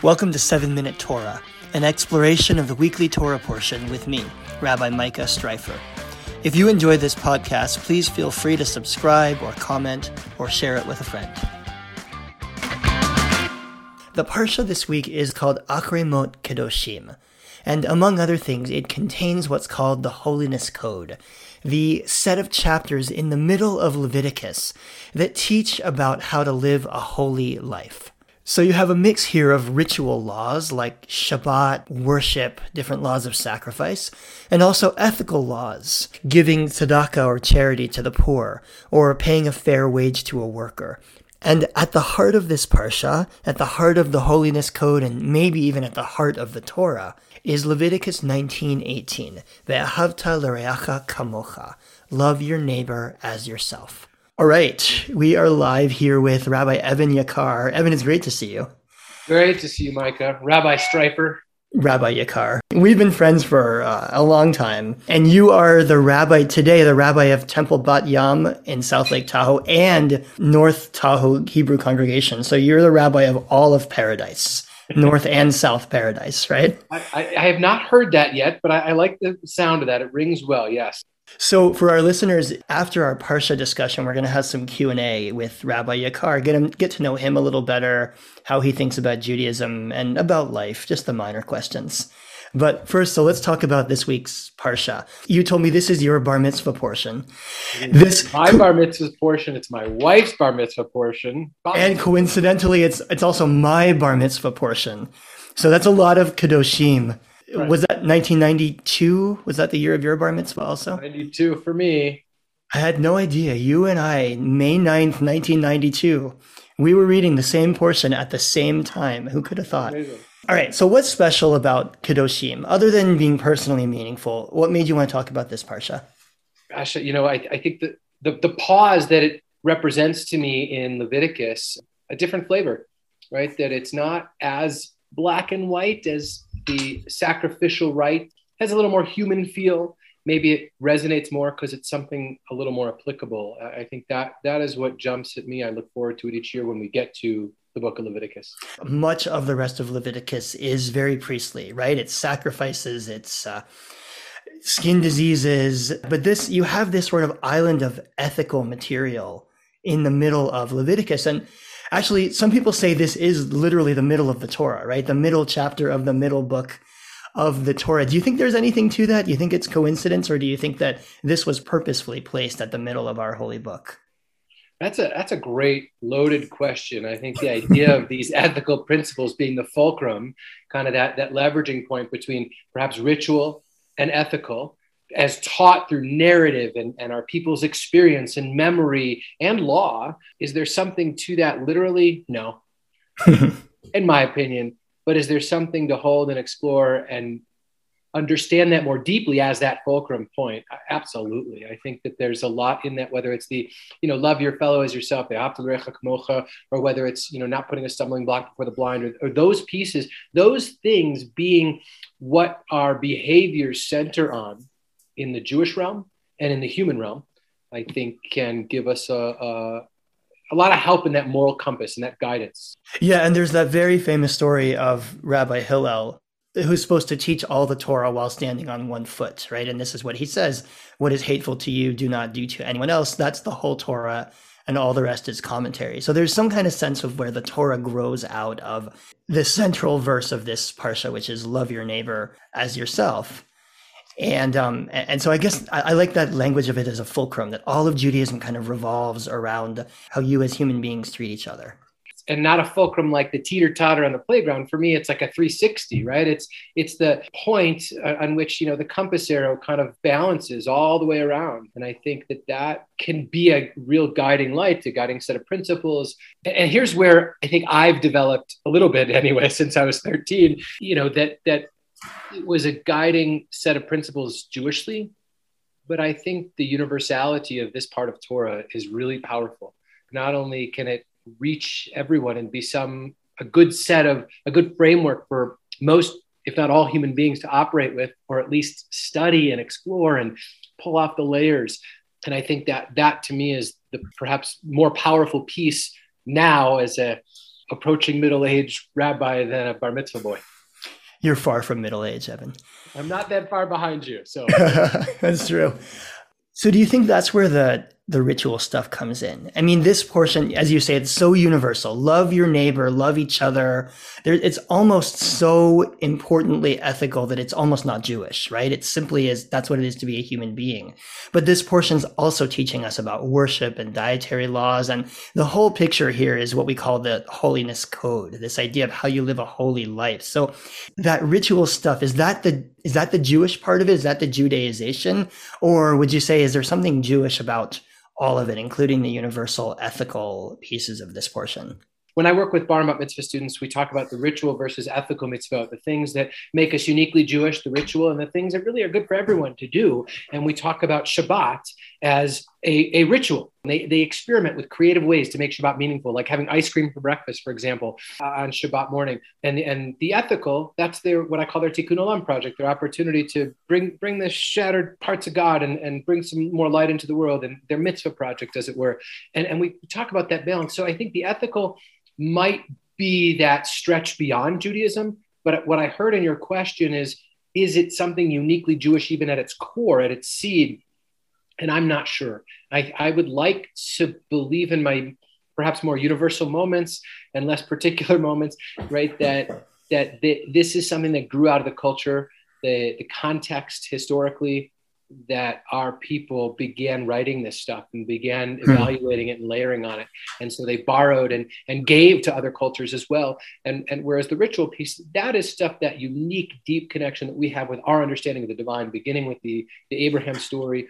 Welcome to 7 Minute Torah, an exploration of the weekly Torah portion with me, Rabbi Micah Streifer. If you enjoy this podcast, please feel free to subscribe or comment or share it with a friend. The Parsha this week is called Achrei Kedoshim, and among other things, it contains what's called the Holiness Code, the set of chapters in the middle of Leviticus that teach about how to live a holy life. So you have a mix here of ritual laws like Shabbat, worship, different laws of sacrifice, and also ethical laws, giving tzedakah or charity to the poor, or paying a fair wage to a worker. And at the heart of this parsha, at the heart of the holiness code, and maybe even at the heart of the Torah, is Leviticus 19:18, Ve'ahavta l'reacha kamocha, love your neighbor as yourself. All right, we are live here with Rabbi Evan Yakar. Evan, it's great to see you. Great to see you, Micah. Rabbi Streifer. Rabbi Yakar. We've been friends for uh, a long time, and you are the rabbi today, the rabbi of Temple Bat Yam in South Lake Tahoe and North Tahoe Hebrew congregation. So you're the rabbi of all of Paradise. North and South Paradise, right? I, I, have not heard that yet, but I, I like the sound of that. It rings well. Yes. So for our listeners, after our Parsha discussion, we're going to have some Q&A with Rabbi Yakar, get him get to know him a little better, how he thinks about Judaism and about life, just the minor questions. But first, so let's talk about this week's Parsha. You told me this is your bar mitzvah portion. This my bar mitzvah portion, it's my wife's bar mitzvah portion. And coincidentally, it's it's also my bar mitzvah portion. So that's a lot of Kedoshim. Right. Was that 1992? Was that the year of your bar mitzvah also? 92 for me. I had no idea. You and I, May 9th, 1992, we were reading the same portion at the same time. Who could have thought? Amazing. All right. So, what's special about Kedoshim, other than being personally meaningful? What made you want to talk about this parsha? Gosh, you know, I, I think that the, the pause that it represents to me in Leviticus, a different flavor, right? That it's not as black and white as the sacrificial rite has a little more human feel. Maybe it resonates more because it's something a little more applicable. I think that that is what jumps at me. I look forward to it each year when we get to the book of Leviticus. Much of the rest of Leviticus is very priestly, right? It's sacrifices, it's uh, skin diseases, but this you have this sort of island of ethical material in the middle of Leviticus and Actually, some people say this is literally the middle of the Torah, right? The middle chapter of the middle book of the Torah. Do you think there's anything to that? Do you think it's coincidence, or do you think that this was purposefully placed at the middle of our holy book? That's a that's a great loaded question. I think the idea of these ethical principles being the fulcrum, kind of that that leveraging point between perhaps ritual and ethical, as taught through narrative and, and our people's experience and memory and law is there something to that? Literally no. In my opinion. But is there something to hold and explore and understand that more deeply as that fulcrum point? Absolutely. I think that there's a lot in that whether it's the you know love your fellow as yourself the ahavta l'reacha kamocha, or whether it's you know not putting a stumbling block before the blind or, or those pieces those things being what our behaviors center on in the Jewish realm and in the human realm, I think can give us a, a, a lot of help in that moral compass and that guidance. Yeah, and there's that very famous story of Rabbi Hillel who's supposed to teach all the Torah while standing on one foot, right? And this is what he says What is hateful to you, do not do to anyone else. That's the whole Torah, and all the rest is commentary. So there's some kind of sense of where the Torah grows out of the central verse of this parsha, which is love your neighbor as yourself and um, and so I guess I, I, like that language of it as a fulcrum that all of Judaism kind of revolves around how you as human beings treat each other. And not a fulcrum like the teeter totter on the playground. For me, it's like a 360, right? It's it's the point uh, on which you know the compass arrow kind of balances all the way around. And I think that that can be a real guiding light, a guiding set of principles. And here's where I think I've developed a little bit anyway since I was 13. You know that that it was a guiding set of principles Jewishly, but I think the universality of this part of Torah is really powerful. Not only can it reach everyone and be some a good set of a good framework for most, if not all, human beings to operate with, or at least study and explore and pull off the layers. And I think that that to me is the perhaps more powerful piece now as a approaching middle age rabbi than a bar mitzvah boy. You're far from middle age, Evan. I'm not that far behind you, so that's true. So, do you think that's where the the ritual stuff comes in. I mean, this portion, as you say, it's so universal. Love your neighbor, love each other. There, it's almost so importantly ethical that it's almost not Jewish, right? It simply is, that's what it is to be a human being. But this portion is also teaching us about worship and dietary laws. And the whole picture here is what we call the holiness code, this idea of how you live a holy life. So that ritual stuff, is that the, is that the Jewish part of it? Is that the Judaization? Or would you say, is there something Jewish about all of it, including the universal ethical pieces of this portion when I work with Bar Mitzvah students, we talk about the ritual versus ethical mitzvah, the things that make us uniquely Jewish, the ritual, and the things that really are good for everyone to do. And we talk about Shabbat as a, a ritual. They, they experiment with creative ways to make Shabbat meaningful, like having ice cream for breakfast, for example, uh, on Shabbat morning. And, and the ethical, that's their what I call their Tikkun Olam project, their opportunity to bring bring the shattered parts of God and, and bring some more light into the world, and their mitzvah project, as it were. And, and we talk about that balance. So I think the ethical might be that stretch beyond Judaism. But what I heard in your question is is it something uniquely Jewish, even at its core, at its seed? And I'm not sure. I, I would like to believe in my perhaps more universal moments and less particular moments, right? That that this is something that grew out of the culture, the, the context historically, that our people began writing this stuff and began hmm. evaluating it and layering on it and so they borrowed and and gave to other cultures as well and and whereas the ritual piece that is stuff that unique deep connection that we have with our understanding of the divine beginning with the the abraham story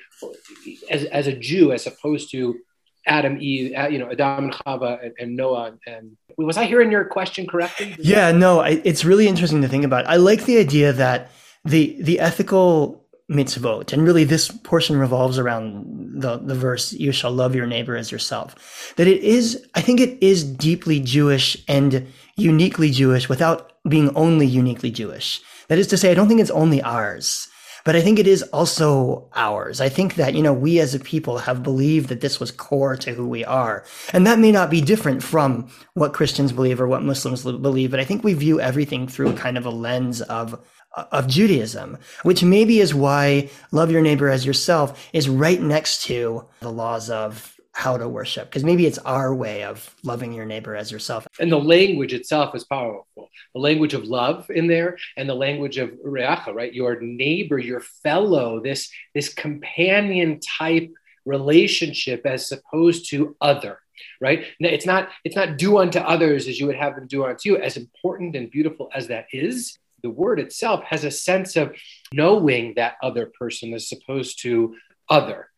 as, as a jew as opposed to Adam, Eve, uh, you know, Adam and Chava and, and, Noah. And was I hearing your question correctly? yeah, no, I, it's really interesting to think about. I like the idea that the the ethical mitzvot. And really, this portion revolves around the, the verse, you shall love your neighbor as yourself. That it is, I think it is deeply Jewish and uniquely Jewish without being only uniquely Jewish. That is to say, I don't think it's only ours, but I think it is also ours. I think that, you know, we as a people have believed that this was core to who we are. And that may not be different from what Christians believe or what Muslims believe, but I think we view everything through kind of a lens of Uh, of Judaism, which maybe is why love your neighbor as yourself is right next to the laws of how to worship because maybe it's our way of loving your neighbor as yourself. And the language itself is powerful. The language of love in there and the language of reacha right? Your neighbor your fellow this this companion type relationship as opposed to other right? It's not it's not do unto others as you would have them do unto you as important and beautiful as that is the word itself has a sense of knowing that other person as opposed to other.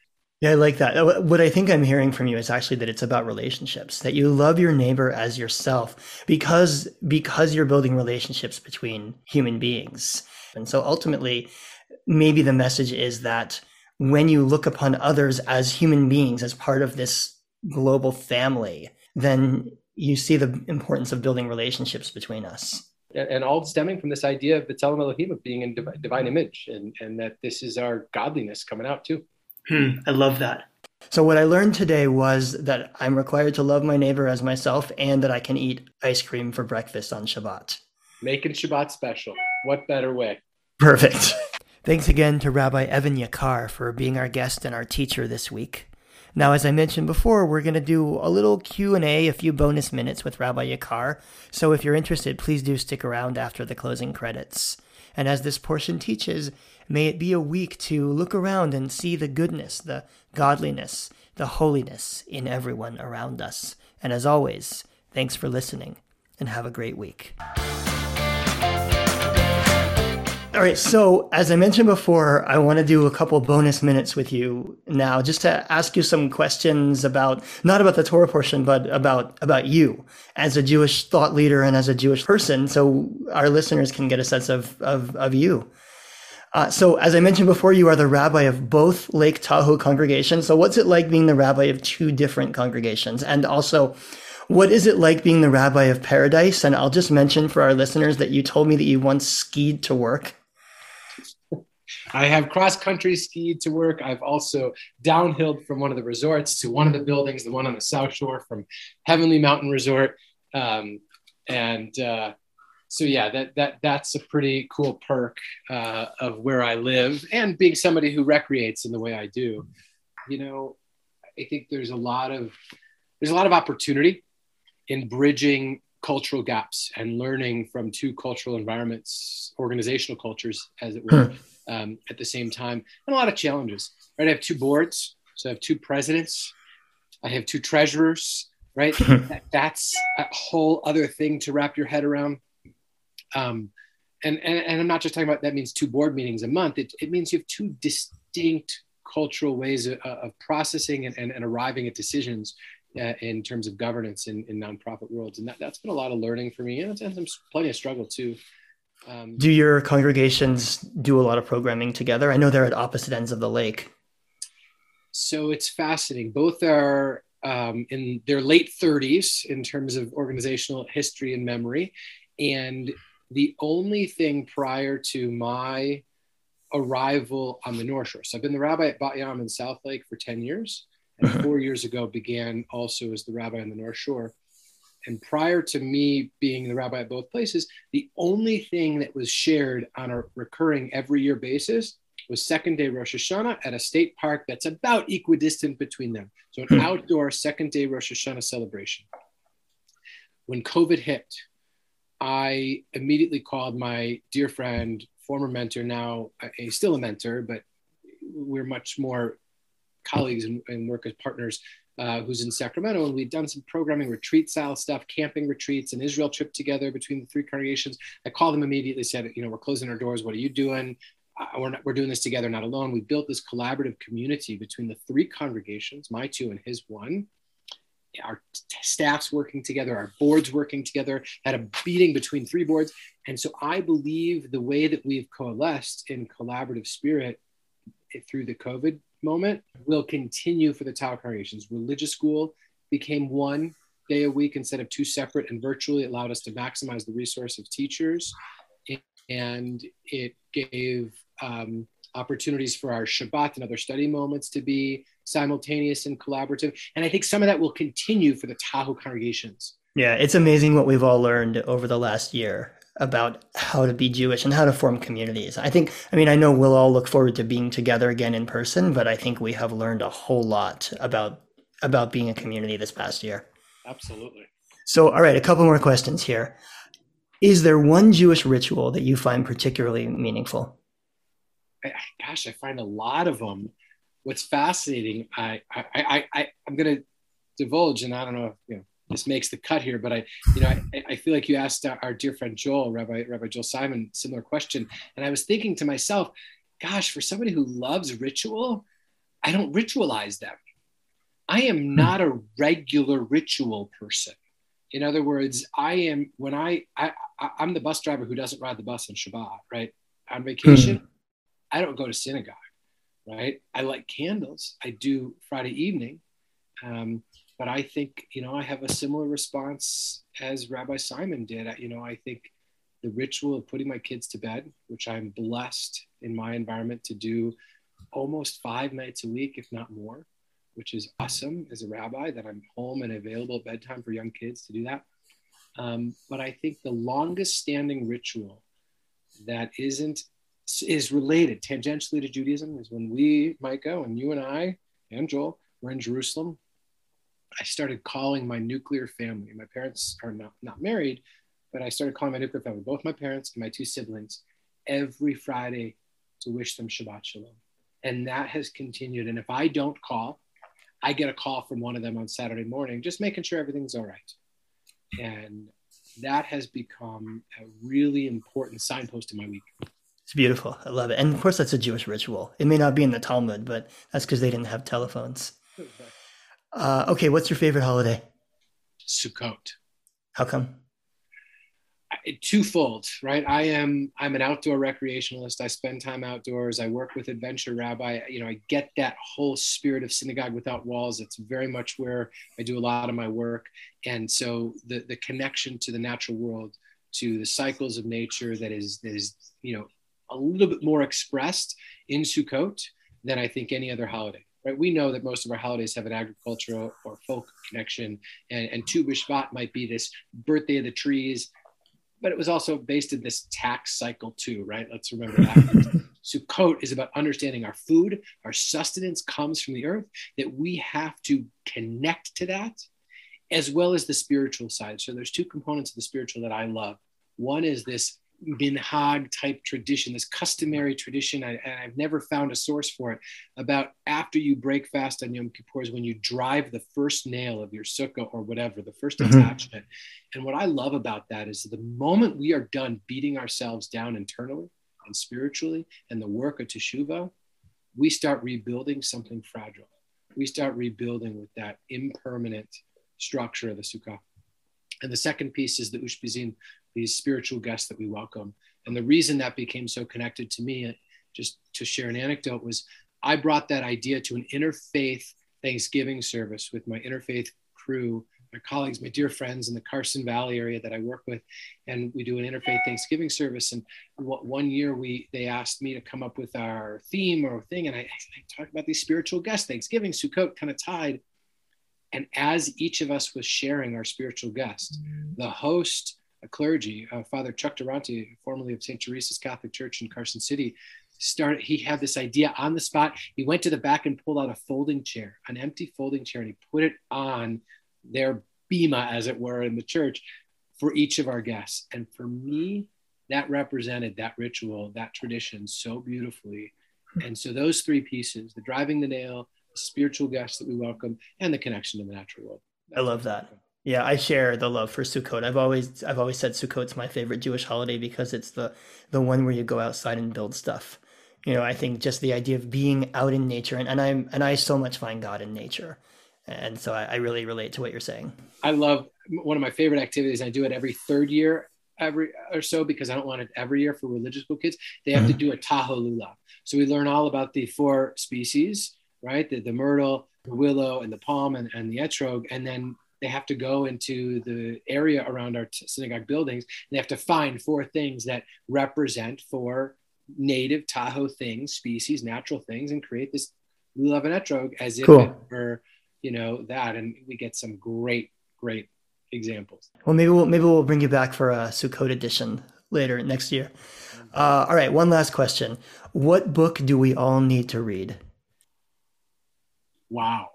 Yeah, I like that. Uh, what I think I'm hearing from you is actually that it's about relationships, that you love your neighbor as yourself because because you're building relationships between human beings. And so ultimately, maybe the message is that when you look upon others as human beings, as part of this global family, then you see the importance of building relationships between us and all stemming from this idea of B'Tselem Elohim of being in divine image, and, and that this is our godliness coming out too. Hmm, I love that. So what I learned today was that I'm required to love my neighbor as myself, and that I can eat ice cream for breakfast on Shabbat. Making Shabbat special. What better way? Perfect. Thanks again to Rabbi Evan Yakar for being our guest and our teacher this week. Now, as I mentioned before, we're going to do a little Q&A, a few bonus minutes with Rabbi Yakar. So if you're interested, please do stick around after the closing credits. And as this portion teaches, may it be a week to look around and see the goodness, the godliness, the holiness in everyone around us. And as always, thanks for listening and have a great week. All right. So, as I mentioned before, I want to do a couple bonus minutes with you now, just to ask you some questions about not about the Torah portion, but about about you as a Jewish thought leader and as a Jewish person, so our listeners can get a sense of of, of you. Uh, so, as I mentioned before, you are the rabbi of both Lake Tahoe congregations. So, what's it like being the rabbi of two different congregations? And also, what is it like being the rabbi of Paradise? And I'll just mention for our listeners that you told me that you once skied to work. I have cross country skied to work. I've also downhilled from one of the resorts to one of the buildings, the one on the South Shore from Heavenly Mountain Resort. Um, and uh, so yeah, that that that's a pretty cool perk uh, of where I live, and being somebody who recreates in the way I do. You know, I think there's a lot of there's a lot of opportunity in bridging cultural gaps and learning from two cultural environments, organizational cultures, as it were, hmm. Um, at the same time, and a lot of challenges. Right, I have two boards, so I have two presidents, I have two treasurers. Right, that, that's a whole other thing to wrap your head around. Um, and, and, and I'm not just talking about that means two board meetings a month. It, it means you have two distinct cultural ways of, of processing and, and, and, arriving at decisions uh, in terms of governance in, in nonprofit worlds. And that, that's been a lot of learning for me and, and some plenty of struggle too. Um, do your congregations do a lot of programming together? I know they're at opposite ends of the lake. So it's fascinating. Both are um, in their late 30s in terms of organizational history and memory. And the only thing prior to my arrival on the North Shore. So I've been the rabbi at Bat Yam in South Lake for 10 years, and mm-hmm. four years ago began also as the rabbi on the North Shore. And prior to me being the rabbi at both places, the only thing that was shared on a recurring every year basis was second day Rosh Hashanah at a state park that's about equidistant between them. So an hmm. outdoor second day Rosh Hashanah celebration. When COVID hit, I immediately called my dear friend, former mentor, now a, still a mentor, but we're much more colleagues and, and work as partners, uh, who's in Sacramento. And we'd done some programming retreat style stuff, camping retreats, an Israel trip together between the three congregations. I called them immediately, said, you know, we're closing our doors. What are you doing? Uh, we're, not, we're doing this together, not alone. We built this collaborative community between the three congregations, my two and his one our t- staffs working together, our boards working together, had a meeting between three boards. And so I believe the way that we've coalesced in collaborative spirit through the COVID moment will continue for the Tahoe congregations. Religious school became one day a week instead of two separate and virtually allowed us to maximize the resource of teachers. And it gave um, opportunities for our Shabbat and other study moments to be simultaneous and collaborative. And I think some of that will continue for the Tahoe congregations. Yeah, it's amazing what we've all learned over the last year about how to be Jewish and how to form communities. I think, I mean, I know we'll all look forward to being together again in person, but I think we have learned a whole lot about about being a community this past year. Absolutely. So, all right, a couple more questions here. Is there one Jewish ritual that you find particularly meaningful? Gosh, I find a lot of them what's fascinating, I, I, I, I am going to divulge, and I don't know if you know this makes the cut here, but I, you know, I, I feel like you asked our dear friend Joel, Rabbi Rabbi Joel Simon, similar question, and I was thinking to myself, gosh, for somebody who loves ritual, I don't ritualize them. I am hmm. not a regular ritual person. In other words, I am when I, I I'm the bus driver who doesn't ride the bus on Shabbat, right? On vacation, mm. I don't go to synagogue right? I like candles. I do Friday evening. Um, but I think, you know, I have a similar response as Rabbi Simon did. You know, I think the ritual of putting my kids to bed, which I'm blessed in my environment to do almost five nights a week, if not more, which is awesome as a rabbi that I'm home and available at bedtime for young kids to do that. Um, but I think the longest standing ritual that isn't is related tangentially to Judaism is when we, Micah, and you and I and Joel were in Jerusalem. I started calling my nuclear family. My parents are not, not married, but I started calling my nuclear family, both my parents and my two siblings, every Friday to wish them Shabbat Shalom. And that has continued. And if I don't call, I get a call from one of them on Saturday morning, just making sure everything's all right. And that has become a really important signpost in my week. It's beautiful. I love it. And of course, that's a Jewish ritual. It may not be in the Talmud, but that's because they didn't have telephones. Uh, okay, what's your favorite holiday? Sukkot. How come? Twofold, right? I am I'm an outdoor recreationalist. I spend time outdoors. I work with Adventure Rabbi. You know, I get that whole spirit of synagogue without walls. It's very much where I do a lot of my work. And so the the connection to the natural world, to the cycles of nature that is that is you know a little bit more expressed in Sukkot than I think any other holiday. Right? We know that most of our holidays have an agricultural or folk connection, and, and Tu B'Shvat might be this birthday of the trees, but it was also based in this tax cycle too, right? Let's remember that. Sukkot is about understanding our food, our sustenance comes from the earth, that we have to connect to that, as well as the spiritual side. So there's two components of the spiritual that I love. One is this minhag type tradition, this customary tradition. And I, have never found a source for it about after you break fast on Yom Kippur is when you drive the first nail of your sukkah or whatever, the 1st mm-hmm. attachment. And what I love about that is the moment we are done beating ourselves down internally and spiritually and the work of teshuvah, we start rebuilding something fragile. We start rebuilding with that impermanent structure of the sukkah. And the second piece is the ushpizin, these spiritual guests that we welcome. And the reason that became so connected to me, uh, just to share an anecdote, was I brought that idea to an interfaith Thanksgiving service with my interfaith crew, my colleagues, my dear friends in the Carson Valley area that I work with, and we do an interfaith Thanksgiving service. And one year we they asked me to come up with our theme or thing, and I, I talked about these spiritual guests, Thanksgiving, Sukkot, kind of tied. And as each of us was sharing our spiritual guest, the host a clergy, uh, Father Chuck Durante, formerly of St. Teresa's Catholic Church in Carson City, started. He had this idea on the spot. He went to the back and pulled out a folding chair, an empty folding chair, and he put it on their bema, as it were, in the church for each of our guests. And for me, that represented that ritual, that tradition so beautifully. And so those three pieces, the driving the nail, spiritual guests that we welcome, and the connection to the natural world. I love that. Yeah, I share the love for Sukkot. I've always I've always said Sukkot's my favorite Jewish holiday because it's the the one where you go outside and build stuff. You know, I think just the idea of being out in nature and, and I'm and I so much find God in nature. And so I, I really relate to what you're saying. I love one of my favorite activities. I do it every third year every or so because I don't want it every year for religious school kids. They have mm-hmm. to do a Tahoe lulav. So we learn all about the four species, right? The, the myrtle, the willow, and the palm, and, and the etrog, and then they have to go into the area around our synagogue buildings and they have to find four things that represent four native Tahoe things, species, natural things, and create this lulav and etrog as if cool. it were, you know, that. And we get some great, great examples. Well, maybe we'll maybe we'll bring you back for a Sukkot edition later next year. Uh, all right, one last question: What book do we all need to read? Wow.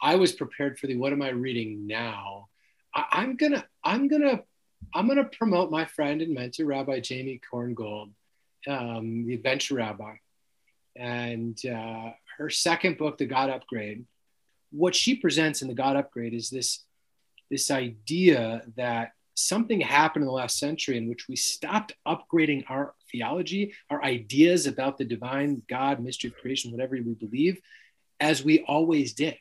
I was prepared for the what am I reading now? I, am gonna I'm gonna I'm gonna promote my friend and mentor Rabbi Jamie Korngold, um, the Adventure Rabbi, and uh, her second book, The God Upgrade. What she presents in The God Upgrade is this this idea that something happened in the last century in which we stopped upgrading our theology, our ideas about the divine God, mystery of creation, whatever we believe, as we always did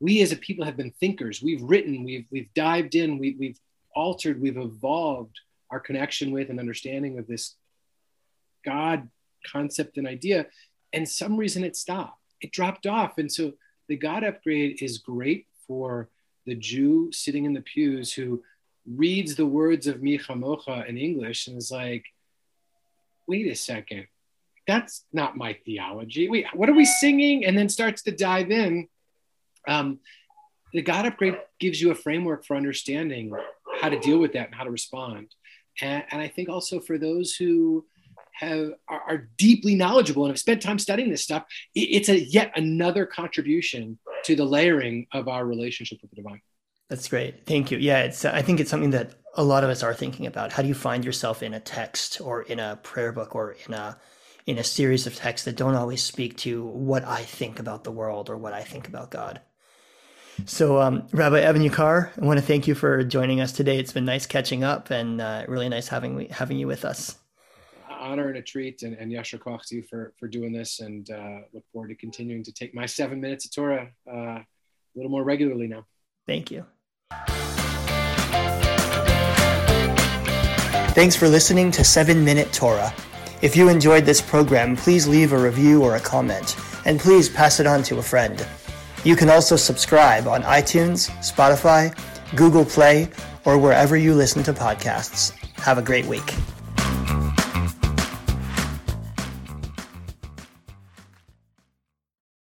we as a people have been thinkers. We've written, we've, we've dived in, we, we've altered, we've evolved our connection with and understanding of this God concept and idea. And some reason it stopped, it dropped off. And so the God upgrade is great for the Jew sitting in the pews who reads the words of Mi Chamocha in English and is like, wait a second, that's not my theology. Wait, what are we singing? And then starts to dive in um, the God upgrade gives you a framework for understanding how to deal with that and how to respond. And, and I think also for those who have are, are, deeply knowledgeable and have spent time studying this stuff, it, it's a yet another contribution to the layering of our relationship with the divine. That's great. Thank you. Yeah, it's I think it's something that a lot of us are thinking about. How do you find yourself in a text or in a prayer book or in a in a series of texts that don't always speak to what I think about the world or what I think about God? So, um, Rabbi Evan Yakar, I want to thank you for joining us today. It's been nice catching up and uh, really nice having having you with us. Honor and a treat, and, and Yasher Koach to you for, for doing this, and uh, look forward to continuing to take my seven minutes of Torah uh, a little more regularly now. Thank you. Thanks for listening to 7 Minute Torah. If you enjoyed this program, please leave a review or a comment, and please pass it on to a friend. You can also subscribe on iTunes, Spotify, Google Play, or wherever you listen to podcasts. Have a great week.